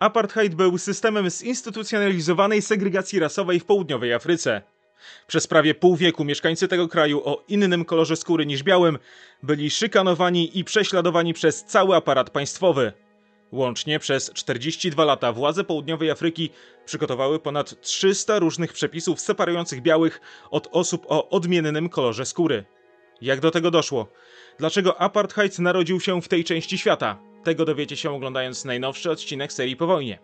Apartheid był systemem zinstytucjonalizowanej segregacji rasowej w południowej Afryce. Przez prawie pół wieku mieszkańcy tego kraju o innym kolorze skóry niż białym byli szykanowani i prześladowani przez cały aparat państwowy. Łącznie przez 42 lata władze południowej Afryki przygotowały ponad 300 różnych przepisów separujących białych od osób o odmiennym kolorze skóry. Jak do tego doszło? Dlaczego apartheid narodził się w tej części świata? Tego dowiecie się oglądając najnowszy odcinek serii Po wojnie.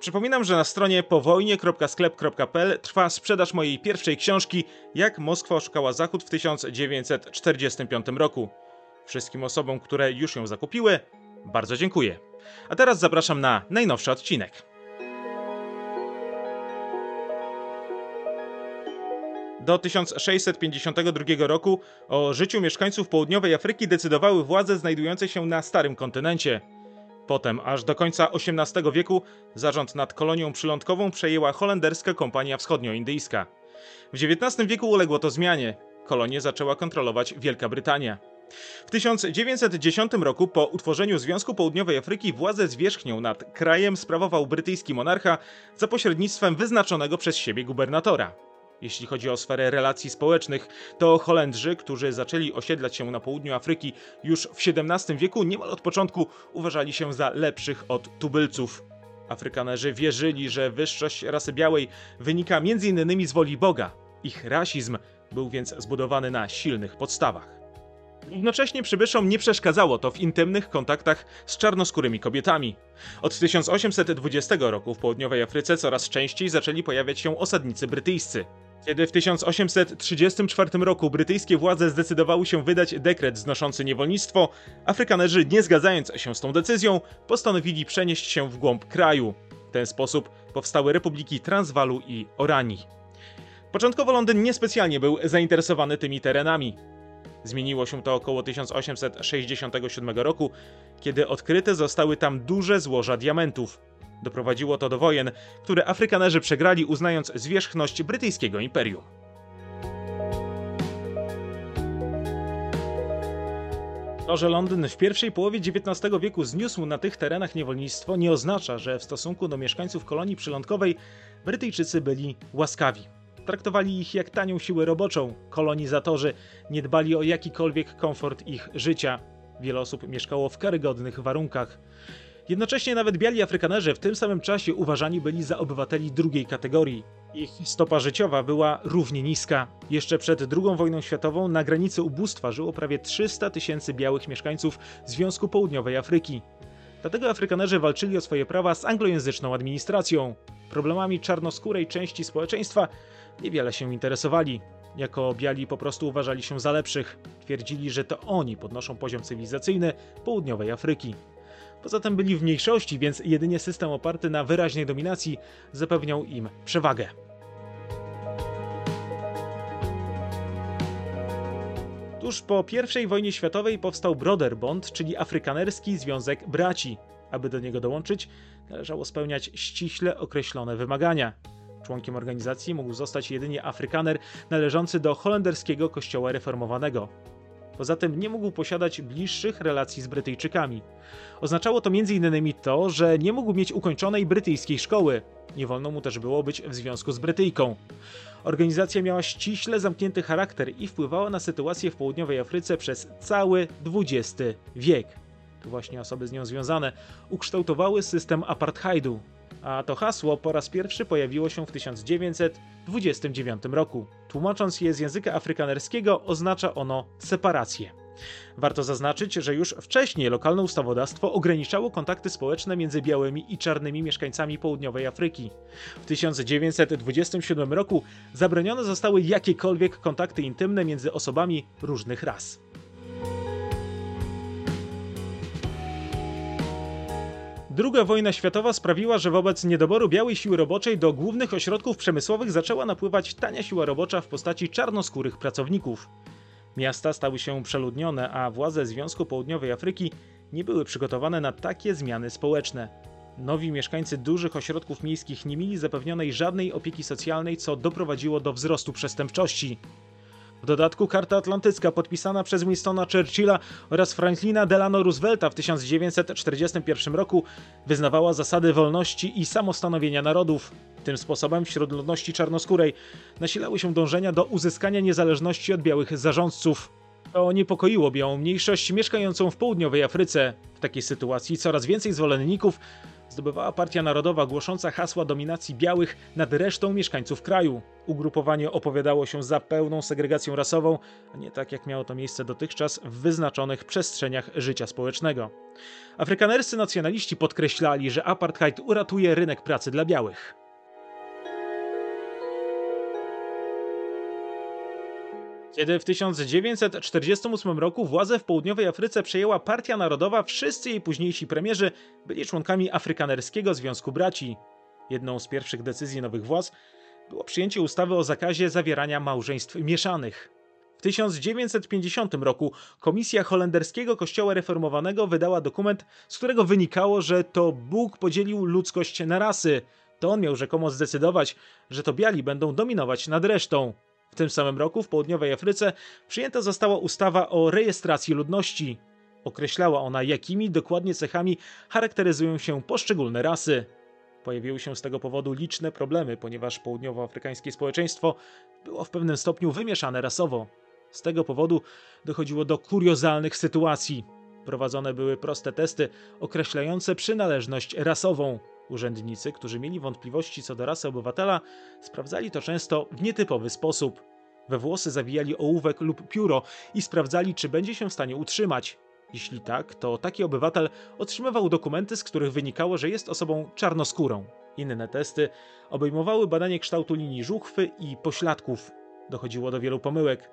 Przypominam, że na stronie powojnie.sklep.pl trwa sprzedaż mojej pierwszej książki Jak Moskwa oszukała Zachód w 1945 roku. Wszystkim osobom, które już ją zakupiły, bardzo dziękuję. A teraz zapraszam na najnowszy odcinek. Do 1652 roku o życiu mieszkańców południowej Afryki decydowały władze znajdujące się na starym kontynencie. Potem, aż do końca XVIII wieku, zarząd nad kolonią przylądkową przejęła holenderska kompania wschodnioindyjska. W XIX wieku uległo to zmianie. Kolonię zaczęła kontrolować Wielka Brytania. W 1910 roku, po utworzeniu Związku Południowej Afryki, władzę zwierzchnią nad krajem sprawował brytyjski monarcha za pośrednictwem wyznaczonego przez siebie gubernatora. Jeśli chodzi o sferę relacji społecznych, to Holendrzy, którzy zaczęli osiedlać się na południu Afryki już w XVII wieku, niemal od początku uważali się za lepszych od tubylców. Afrykanerzy wierzyli, że wyższość rasy białej wynika m.in. z woli Boga. Ich rasizm był więc zbudowany na silnych podstawach. Równocześnie przybyszom nie przeszkadzało to w intymnych kontaktach z czarnoskórymi kobietami. Od 1820 roku w południowej Afryce coraz częściej zaczęli pojawiać się osadnicy brytyjscy. Kiedy w 1834 roku brytyjskie władze zdecydowały się wydać dekret znoszący niewolnictwo, Afrykanerzy, nie zgadzając się z tą decyzją, postanowili przenieść się w głąb kraju. W ten sposób powstały republiki Transwalu i Oranii. Początkowo Londyn niespecjalnie był zainteresowany tymi terenami. Zmieniło się to około 1867 roku, kiedy odkryte zostały tam duże złoża diamentów. Doprowadziło to do wojen, które Afrykanerzy przegrali, uznając zwierzchność brytyjskiego imperium. To, że Londyn w pierwszej połowie XIX wieku zniósł na tych terenach niewolnictwo, nie oznacza, że w stosunku do mieszkańców kolonii przylądkowej Brytyjczycy byli łaskawi. Traktowali ich jak tanią siłę roboczą. Kolonizatorzy nie dbali o jakikolwiek komfort ich życia. Wiele osób mieszkało w karygodnych warunkach. Jednocześnie nawet biali Afrykanerzy w tym samym czasie uważani byli za obywateli drugiej kategorii. Ich stopa życiowa była równie niska. Jeszcze przed II wojną światową na granicy ubóstwa żyło prawie 300 tysięcy białych mieszkańców Związku Południowej Afryki. Dlatego Afrykanerzy walczyli o swoje prawa z anglojęzyczną administracją. Problemami czarnoskórej części społeczeństwa niewiele się interesowali. Jako biali po prostu uważali się za lepszych. Twierdzili, że to oni podnoszą poziom cywilizacyjny południowej Afryki. Poza tym byli w mniejszości, więc jedynie system oparty na wyraźnej dominacji zapewniał im przewagę. Tuż po I wojnie światowej powstał Broderbond, czyli Afrykanerski Związek Braci. Aby do niego dołączyć, należało spełniać ściśle określone wymagania. Członkiem organizacji mógł zostać jedynie Afrykaner należący do holenderskiego kościoła reformowanego. Poza tym nie mógł posiadać bliższych relacji z Brytyjczykami. Oznaczało to m.in. to, że nie mógł mieć ukończonej brytyjskiej szkoły. Nie wolno mu też było być w związku z Brytyjką. Organizacja miała ściśle zamknięty charakter i wpływała na sytuację w południowej Afryce przez cały XX wiek. To właśnie osoby z nią związane ukształtowały system apartheidu, a to hasło po raz pierwszy pojawiło się w 1929 roku. Tłumacząc je z języka afrykanerskiego, oznacza ono separację. Warto zaznaczyć, że już wcześniej lokalne ustawodawstwo ograniczało kontakty społeczne między białymi i czarnymi mieszkańcami południowej Afryki. W 1927 roku zabronione zostały jakiekolwiek kontakty intymne między osobami różnych ras. Druga wojna światowa sprawiła, że wobec niedoboru białej siły roboczej do głównych ośrodków przemysłowych zaczęła napływać tania siła robocza w postaci czarnoskórych pracowników. Miasta stały się przeludnione, a władze Związku Południowej Afryki nie były przygotowane na takie zmiany społeczne. Nowi mieszkańcy dużych ośrodków miejskich nie mieli zapewnionej żadnej opieki socjalnej, co doprowadziło do wzrostu przestępczości. W dodatku Karta Atlantycka podpisana przez Winstona Churchilla oraz Franklina Delano Roosevelta w 1941 roku wyznawała zasady wolności i samostanowienia narodów. Tym sposobem wśród ludności czarnoskórej nasilały się dążenia do uzyskania niezależności od białych zarządców. To niepokoiło białą mniejszość mieszkającą w południowej Afryce. W takiej sytuacji coraz więcej zwolenników zdobywała Partia Narodowa głosząca hasła dominacji białych nad resztą mieszkańców kraju. Ugrupowanie opowiadało się za pełną segregacją rasową, a nie tak jak miało to miejsce dotychczas w wyznaczonych przestrzeniach życia społecznego. Afrykanerscy nacjonaliści podkreślali, że apartheid uratuje rynek pracy dla białych. Kiedy w 1948 roku władzę w południowej Afryce przejęła Partia Narodowa, wszyscy jej późniejsi premierzy byli członkami Afrykanerskiego Związku Braci. Jedną z pierwszych decyzji nowych władz było przyjęcie ustawy o zakazie zawierania małżeństw mieszanych. W 1950 roku Komisja Holenderskiego Kościoła Reformowanego wydała dokument, z którego wynikało, że to Bóg podzielił ludzkość na rasy. To on miał rzekomo zdecydować, że to biali będą dominować nad resztą. W tym samym roku w południowej Afryce przyjęta została ustawa o rejestracji ludności. Określała ona, jakimi dokładnie cechami charakteryzują się poszczególne rasy. Pojawiły się z tego powodu liczne problemy, ponieważ południowoafrykańskie społeczeństwo było w pewnym stopniu wymieszane rasowo. Z tego powodu dochodziło do kuriozalnych sytuacji. Prowadzone były proste testy określające przynależność rasową. Urzędnicy, którzy mieli wątpliwości co do rasy obywatela, sprawdzali to często w nietypowy sposób. We włosy zawijali ołówek lub pióro i sprawdzali, czy będzie się w stanie utrzymać. Jeśli tak, to taki obywatel otrzymywał dokumenty, z których wynikało, że jest osobą czarnoskórą. Inne testy obejmowały badanie kształtu linii żuchwy i pośladków. Dochodziło do wielu pomyłek.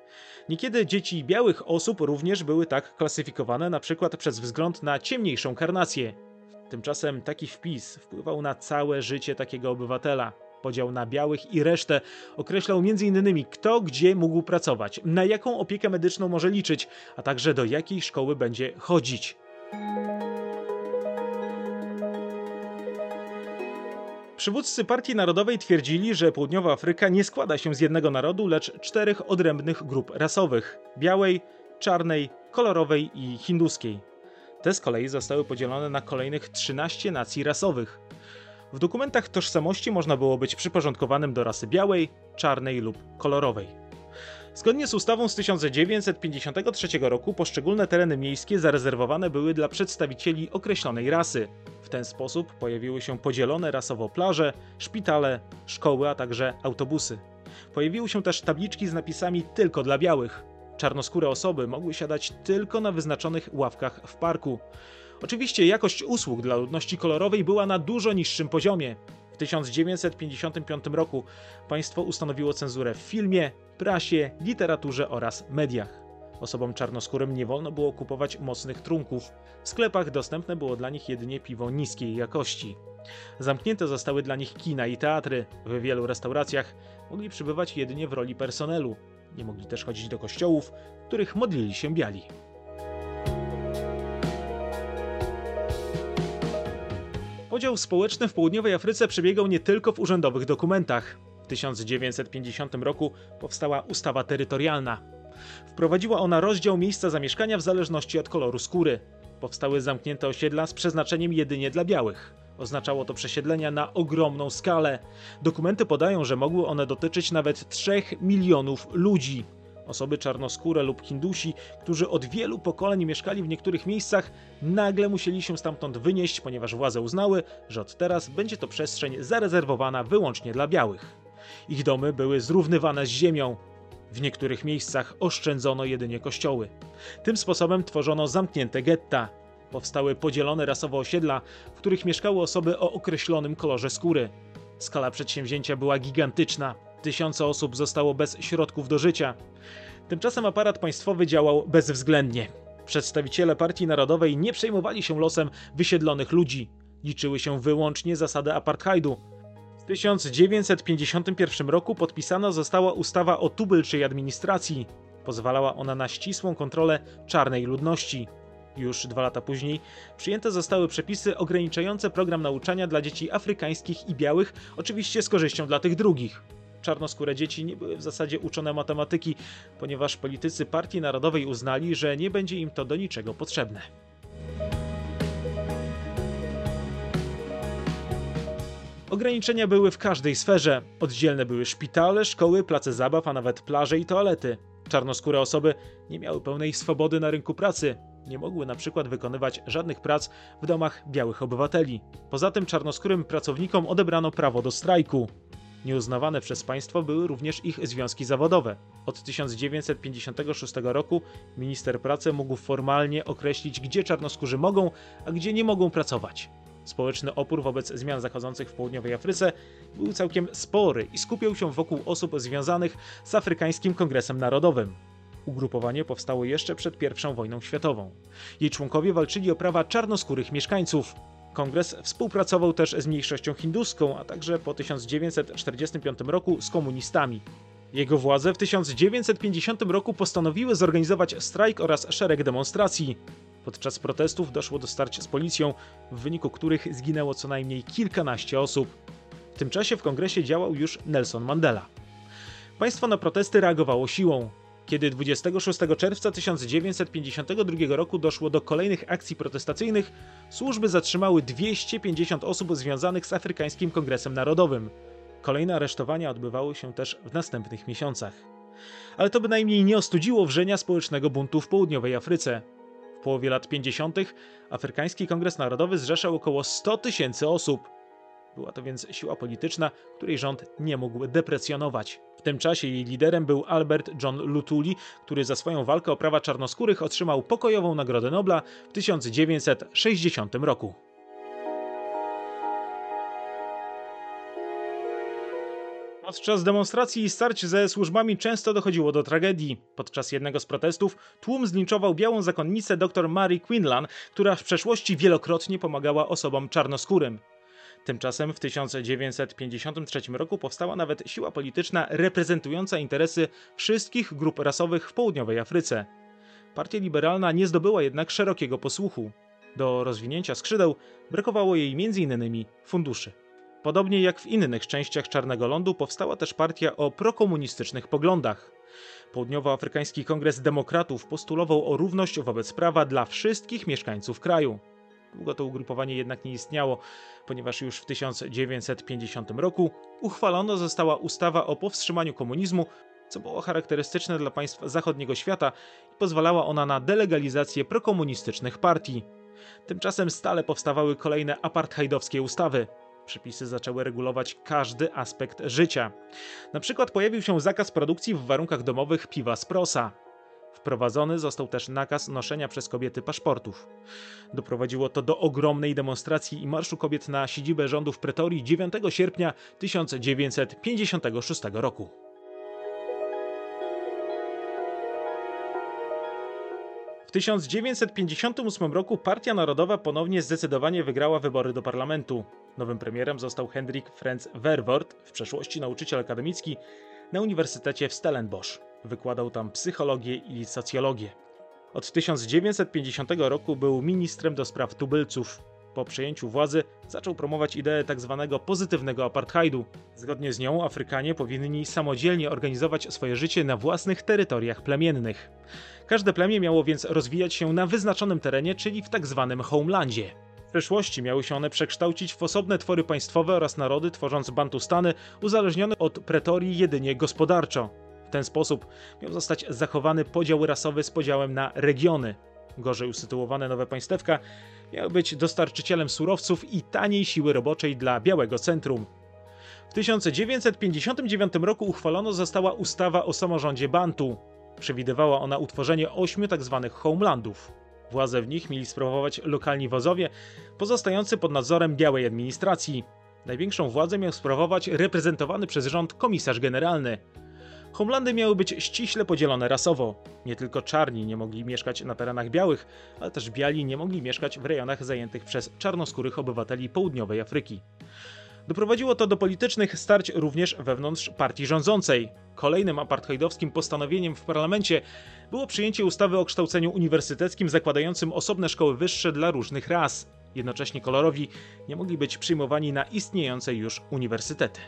Niekiedy dzieci białych osób również były tak klasyfikowane, na przykład przez wzgląd na ciemniejszą karnację. Tymczasem taki wpis wpływał na całe życie takiego obywatela. Podział na białych i resztę określał m.in. kto gdzie mógł pracować, na jaką opiekę medyczną może liczyć, a także do jakiej szkoły będzie chodzić. Przywódcy Partii Narodowej twierdzili, że Południowa Afryka nie składa się z jednego narodu, lecz czterech odrębnych grup rasowych: białej, czarnej, kolorowej i hinduskiej. Te z kolei zostały podzielone na kolejnych 13 nacji rasowych. W dokumentach tożsamości można było być przyporządkowanym do rasy białej, czarnej lub kolorowej. Zgodnie z ustawą z 1953 roku poszczególne tereny miejskie zarezerwowane były dla przedstawicieli określonej rasy. W ten sposób pojawiły się podzielone rasowo plaże, szpitale, szkoły, a także autobusy. Pojawiły się też tabliczki z napisami tylko dla białych. Czarnoskóre osoby mogły siadać tylko na wyznaczonych ławkach w parku. Oczywiście jakość usług dla ludności kolorowej była na dużo niższym poziomie. W 1955 roku państwo ustanowiło cenzurę w filmie, prasie, literaturze oraz mediach. Osobom czarnoskórym nie wolno było kupować mocnych trunków. W sklepach dostępne było dla nich jedynie piwo niskiej jakości. Zamknięte zostały dla nich kina i teatry. W wielu restauracjach mogli przybywać jedynie w roli personelu. Nie mogli też chodzić do kościołów, w których modlili się biali. Podział społeczny w południowej Afryce przebiegał nie tylko w urzędowych dokumentach. W 1950 roku powstała ustawa terytorialna. Wprowadziła ona rozdział miejsca zamieszkania w zależności od koloru skóry. Powstały zamknięte osiedla z przeznaczeniem jedynie dla białych. Oznaczało to przesiedlenia na ogromną skalę. Dokumenty podają, że mogły one dotyczyć nawet 3 milionów ludzi. Osoby czarnoskóre lub Hindusi, którzy od wielu pokoleń mieszkali w niektórych miejscach, nagle musieli się stamtąd wynieść, ponieważ władze uznały, że od teraz będzie to przestrzeń zarezerwowana wyłącznie dla białych. Ich domy były zrównywane z ziemią. W niektórych miejscach oszczędzono jedynie kościoły. Tym sposobem tworzono zamknięte getta. Powstały podzielone rasowo osiedla, w których mieszkały osoby o określonym kolorze skóry. Skala przedsięwzięcia była gigantyczna. Tysiące osób zostało bez środków do życia. Tymczasem aparat państwowy działał bezwzględnie. Przedstawiciele Partii Narodowej nie przejmowali się losem wysiedlonych ludzi. Liczyły się wyłącznie zasady apartheidu. W 1951 roku podpisana została ustawa o tubylczej administracji. Pozwalała ona na ścisłą kontrolę czarnej ludności. Już dwa lata później przyjęte zostały przepisy ograniczające program nauczania dla dzieci afrykańskich i białych, oczywiście z korzyścią dla tych drugich. czarnoskóre dzieci nie były w zasadzie uczone matematyki, ponieważ politycy Partii Narodowej uznali, że nie będzie im to do niczego potrzebne. Ograniczenia były w każdej sferze. Oddzielne były szpitale, szkoły, place zabaw, a nawet plaże i toalety. Czarnoskóre osoby nie miały pełnej swobody na rynku pracy. Nie mogły na przykład wykonywać żadnych prac w domach białych obywateli. Poza tym czarnoskórym pracownikom odebrano prawo do strajku. Nieuznawane przez państwo były również ich związki zawodowe. Od 1956 roku minister pracy mógł formalnie określić, gdzie czarnoskórzy mogą, a gdzie nie mogą pracować. Społeczny opór wobec zmian zachodzących w południowej Afryce był całkiem spory i skupiał się wokół osób związanych z Afrykańskim Kongresem Narodowym. Ugrupowanie powstało jeszcze przed I wojną światową. Jej członkowie walczyli o prawa czarnoskórych mieszkańców. Kongres współpracował też z mniejszością hinduską, a także po 1945 roku z komunistami. Jego władze w 1950 roku postanowiły zorganizować strajk oraz szereg demonstracji. Podczas protestów doszło do starć z policją, w wyniku których zginęło co najmniej kilkanaście osób. W tym czasie w kongresie działał już Nelson Mandela. Państwo na protesty reagowało siłą. Kiedy 26 czerwca 1952 roku doszło do kolejnych akcji protestacyjnych, służby zatrzymały 250 osób związanych z Afrykańskim Kongresem Narodowym. Kolejne aresztowania odbywały się też w następnych miesiącach. Ale to bynajmniej nie ostudziło wrzenia społecznego buntu w południowej Afryce. Połowie lat 50. Afrykański Kongres Narodowy zrzeszał około 100 tysięcy osób. Była to więc siła polityczna, której rząd nie mógł deprecjonować. W tym czasie jej liderem był Albert John Lutuli, który za swoją walkę o prawa czarnoskórych otrzymał pokojową Nagrodę Nobla w 1960 roku. Podczas demonstracji i starć ze służbami często dochodziło do tragedii. Podczas jednego z protestów tłum zlinczował białą zakonnicę dr Mary Quinlan, która w przeszłości wielokrotnie pomagała osobom czarnoskórym. Tymczasem w 1953 roku powstała nawet siła polityczna reprezentująca interesy wszystkich grup rasowych w południowej Afryce. Partia liberalna nie zdobyła jednak szerokiego posłuchu. Do rozwinięcia skrzydeł brakowało jej m.in. funduszy. Podobnie jak w innych częściach Czarnego Lądu powstała też partia o prokomunistycznych poglądach. Południowoafrykański Kongres Demokratów postulował o równość wobec prawa dla wszystkich mieszkańców kraju. Długo to ugrupowanie jednak nie istniało, ponieważ już w 1950 roku uchwalona została ustawa o powstrzymaniu komunizmu, co było charakterystyczne dla państw zachodniego świata i pozwalała ona na delegalizację prokomunistycznych partii. Tymczasem stale powstawały kolejne apartheidowskie ustawy. Przepisy zaczęły regulować każdy aspekt życia. Na przykład pojawił się zakaz produkcji w warunkach domowych piwa z prosa. Wprowadzony został też nakaz noszenia przez kobiety paszportów. Doprowadziło to do ogromnej demonstracji i marszu kobiet na siedzibę rządu w Pretorii 9 sierpnia 1956 roku. 1958 roku Partia Narodowa ponownie zdecydowanie wygrała wybory do parlamentu. Nowym premierem został Hendrik Franz Verwoerd, w przeszłości nauczyciel akademicki na Uniwersytecie w Stellenbosch. Wykładał tam psychologię i socjologię. Od 1950 roku był ministrem do spraw tubylców. Po przejęciu władzy zaczął promować ideę tzw. Tak pozytywnego apartheidu. Zgodnie z nią Afrykanie powinni samodzielnie organizować swoje życie na własnych terytoriach plemiennych. Każde plemię miało więc rozwijać się na wyznaczonym terenie, czyli w tzw. Tak homelandzie. W przeszłości miały się one przekształcić w osobne twory państwowe oraz narody, tworząc Bantustany uzależnione od pretorii jedynie gospodarczo. W ten sposób miał zostać zachowany podział rasowy z podziałem na regiony. Gorzej usytuowane nowe państewka miały być dostarczycielem surowców i taniej siły roboczej dla Białego Centrum. W 1959 roku uchwalono została ustawa o samorządzie Bantu. Przewidywała ona utworzenie ośmiu tzw. Tak homelandów. Władzę w nich mieli sprawować lokalni wozowie, pozostający pod nadzorem białej administracji. Największą władzę miał sprawować reprezentowany przez rząd komisarz generalny. Homelandy miały być ściśle podzielone rasowo. Nie tylko czarni nie mogli mieszkać na terenach białych, ale też biali nie mogli mieszkać w rejonach zajętych przez czarnoskórych obywateli południowej Afryki. Doprowadziło to do politycznych starć również wewnątrz partii rządzącej. Kolejnym apartheidowskim postanowieniem w parlamencie było przyjęcie ustawy o kształceniu uniwersyteckim zakładającym osobne szkoły wyższe dla różnych ras. Jednocześnie kolorowi nie mogli być przyjmowani na istniejące już uniwersytety.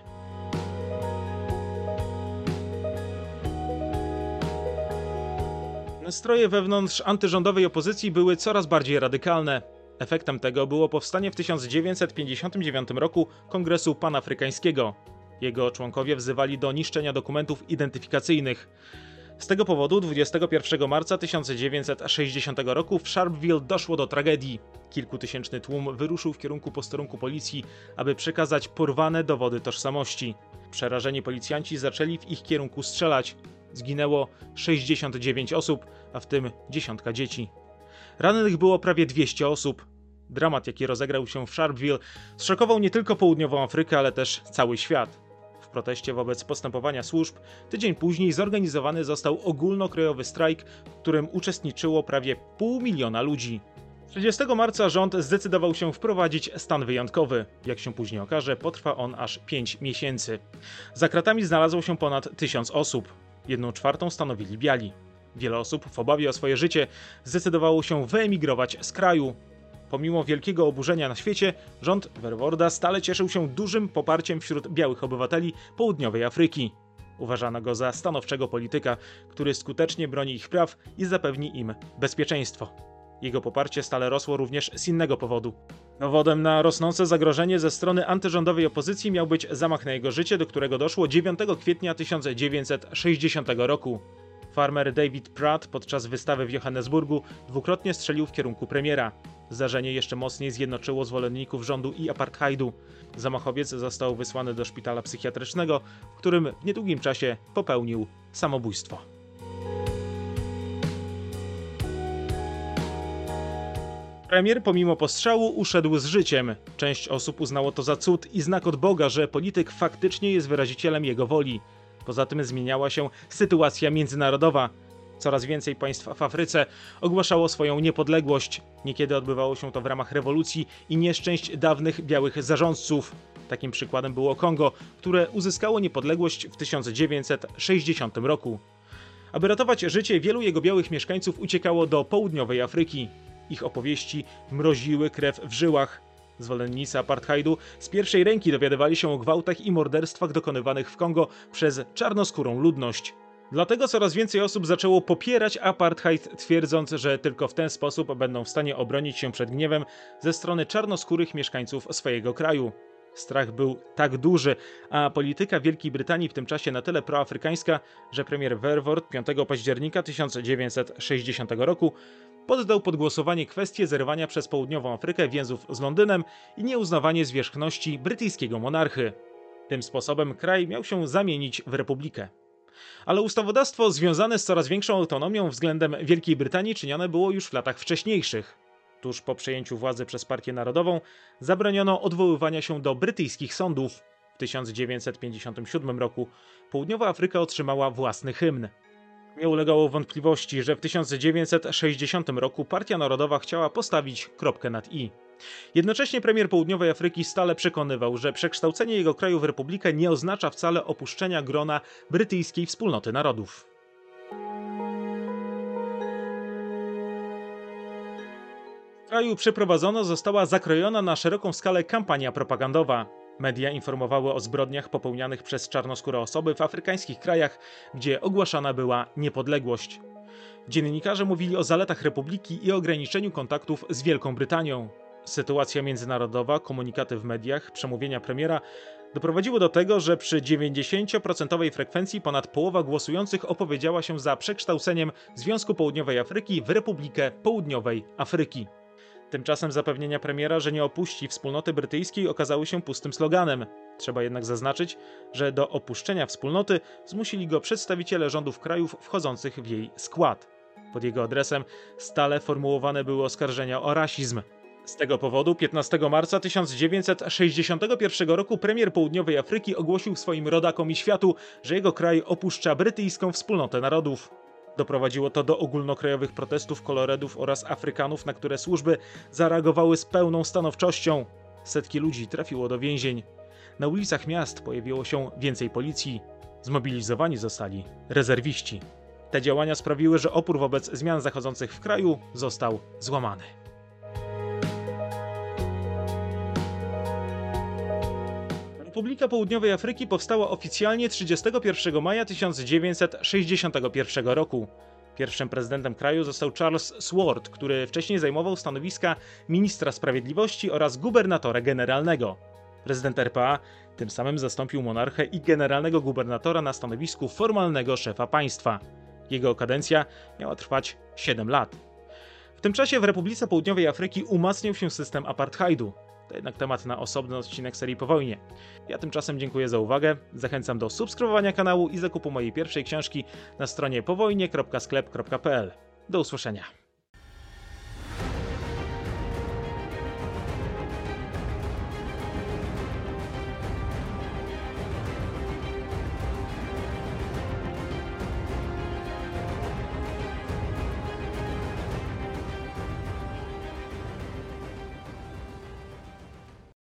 Stroje wewnątrz antyrządowej opozycji były coraz bardziej radykalne. Efektem tego było powstanie w 1959 roku Kongresu Panafrykańskiego. Jego członkowie wzywali do niszczenia dokumentów identyfikacyjnych. Z tego powodu 21 marca 1960 roku w Sharpeville doszło do tragedii. Kilkutysięczny tłum wyruszył w kierunku posterunku policji, aby przekazać porwane dowody tożsamości. Przerażeni policjanci zaczęli w ich kierunku strzelać. Zginęło 69 osób, a w tym dziesiątka dzieci. Rannych było prawie 200 osób. Dramat, jaki rozegrał się w Sharpeville, zszokował nie tylko południową Afrykę, ale też cały świat. W proteście wobec postępowania służb tydzień później zorganizowany został ogólnokrajowy strajk, w którym uczestniczyło prawie pół miliona ludzi. 30 marca rząd zdecydował się wprowadzić stan wyjątkowy. Jak się później okaże, potrwa on aż 5 miesięcy. Za kratami znalazło się ponad 1000 osób. Jedną czwartą stanowili biali. Wiele osób w obawie o swoje życie zdecydowało się wyemigrować z kraju. Pomimo wielkiego oburzenia na świecie, rząd Verworda stale cieszył się dużym poparciem wśród białych obywateli południowej Afryki. Uważano go za stanowczego polityka, który skutecznie broni ich praw i zapewni im bezpieczeństwo. Jego poparcie stale rosło również z innego powodu. Dowodem na rosnące zagrożenie ze strony antyrządowej opozycji miał być zamach na jego życie, do którego doszło 9 kwietnia 1960 roku. Farmer David Pratt podczas wystawy w Johannesburgu dwukrotnie strzelił w kierunku premiera. Zdarzenie jeszcze mocniej zjednoczyło zwolenników rządu i apartheidu. Zamachowiec został wysłany do szpitala psychiatrycznego, w którym w niedługim czasie popełnił samobójstwo. Premier pomimo postrzału uszedł z życiem. Część osób uznało to za cud i znak od Boga, że polityk faktycznie jest wyrazicielem jego woli. Poza tym zmieniała się sytuacja międzynarodowa. Coraz więcej państw w Afryce ogłaszało swoją niepodległość. Niekiedy odbywało się to w ramach rewolucji i nieszczęść dawnych białych zarządców. Takim przykładem było Kongo, które uzyskało niepodległość w 1960 roku. Aby ratować życie, wielu jego białych mieszkańców uciekało do południowej Afryki. Ich opowieści mroziły krew w żyłach. Zwolennicy apartheidu z pierwszej ręki dowiadywali się o gwałtach i morderstwach dokonywanych w Kongo przez czarnoskórą ludność. Dlatego coraz więcej osób zaczęło popierać apartheid, twierdząc, że tylko w ten sposób będą w stanie obronić się przed gniewem ze strony czarnoskórych mieszkańców swojego kraju. Strach był tak duży, a polityka Wielkiej Brytanii w tym czasie na tyle proafrykańska, że premier Verwoerd 5 października 1960 roku poddał pod głosowanie kwestię zerwania przez południową Afrykę więzów z Londynem i nieuznawanie zwierzchności brytyjskiego monarchy. Tym sposobem kraj miał się zamienić w republikę. Ale ustawodawstwo związane z coraz większą autonomią względem Wielkiej Brytanii czynione było już w latach wcześniejszych. Tuż po przejęciu władzy przez Partię Narodową zabroniono odwoływania się do brytyjskich sądów. W 1957 roku Południowa Afryka otrzymała własny hymn. Nie ulegało wątpliwości, że w 1960 roku Partia Narodowa chciała postawić kropkę nad i. Jednocześnie premier Południowej Afryki stale przekonywał, że przekształcenie jego kraju w republikę nie oznacza wcale opuszczenia grona brytyjskiej wspólnoty narodów. W kraju przeprowadzono została zakrojona na szeroką skalę kampania propagandowa. Media informowały o zbrodniach popełnianych przez czarnoskóre osoby w afrykańskich krajach, gdzie ogłaszana była niepodległość. Dziennikarze mówili o zaletach republiki i ograniczeniu kontaktów z Wielką Brytanią. Sytuacja międzynarodowa, komunikaty w mediach, przemówienia premiera doprowadziły do tego, że przy 90% frekwencji ponad połowa głosujących opowiedziała się za przekształceniem Związku Południowej Afryki w Republikę Południowej Afryki. Tymczasem zapewnienia premiera, że nie opuści wspólnoty brytyjskiej, okazały się pustym sloganem. Trzeba jednak zaznaczyć, że do opuszczenia wspólnoty zmusili go przedstawiciele rządów krajów wchodzących w jej skład. Pod jego adresem stale formułowane były oskarżenia o rasizm. Z tego powodu 15 marca 1961 roku premier Południowej Afryki ogłosił swoim rodakom i światu, że jego kraj opuszcza brytyjską wspólnotę narodów. Doprowadziło to do ogólnokrajowych protestów koloredów oraz Afrykanów, na które służby zareagowały z pełną stanowczością. Setki ludzi trafiło do więzień. Na ulicach miast pojawiło się więcej policji. Zmobilizowani zostali rezerwiści. Te działania sprawiły, że opór wobec zmian zachodzących w kraju został złamany. Republika Południowej Afryki powstała oficjalnie 31 maja 1961 roku. Pierwszym prezydentem kraju został Charles Sword, który wcześniej zajmował stanowiska ministra sprawiedliwości oraz gubernatora generalnego. Prezydent RPA tym samym zastąpił monarchę i generalnego gubernatora na stanowisku formalnego szefa państwa. Jego kadencja miała trwać 7 lat. W tym czasie w Republice Południowej Afryki umacniał się system apartheidu. To jednak temat na osobny odcinek serii po wojnie. Ja tymczasem dziękuję za uwagę, zachęcam do subskrybowania kanału i zakupu mojej pierwszej książki na stronie powojnie.sklep.pl. Do usłyszenia.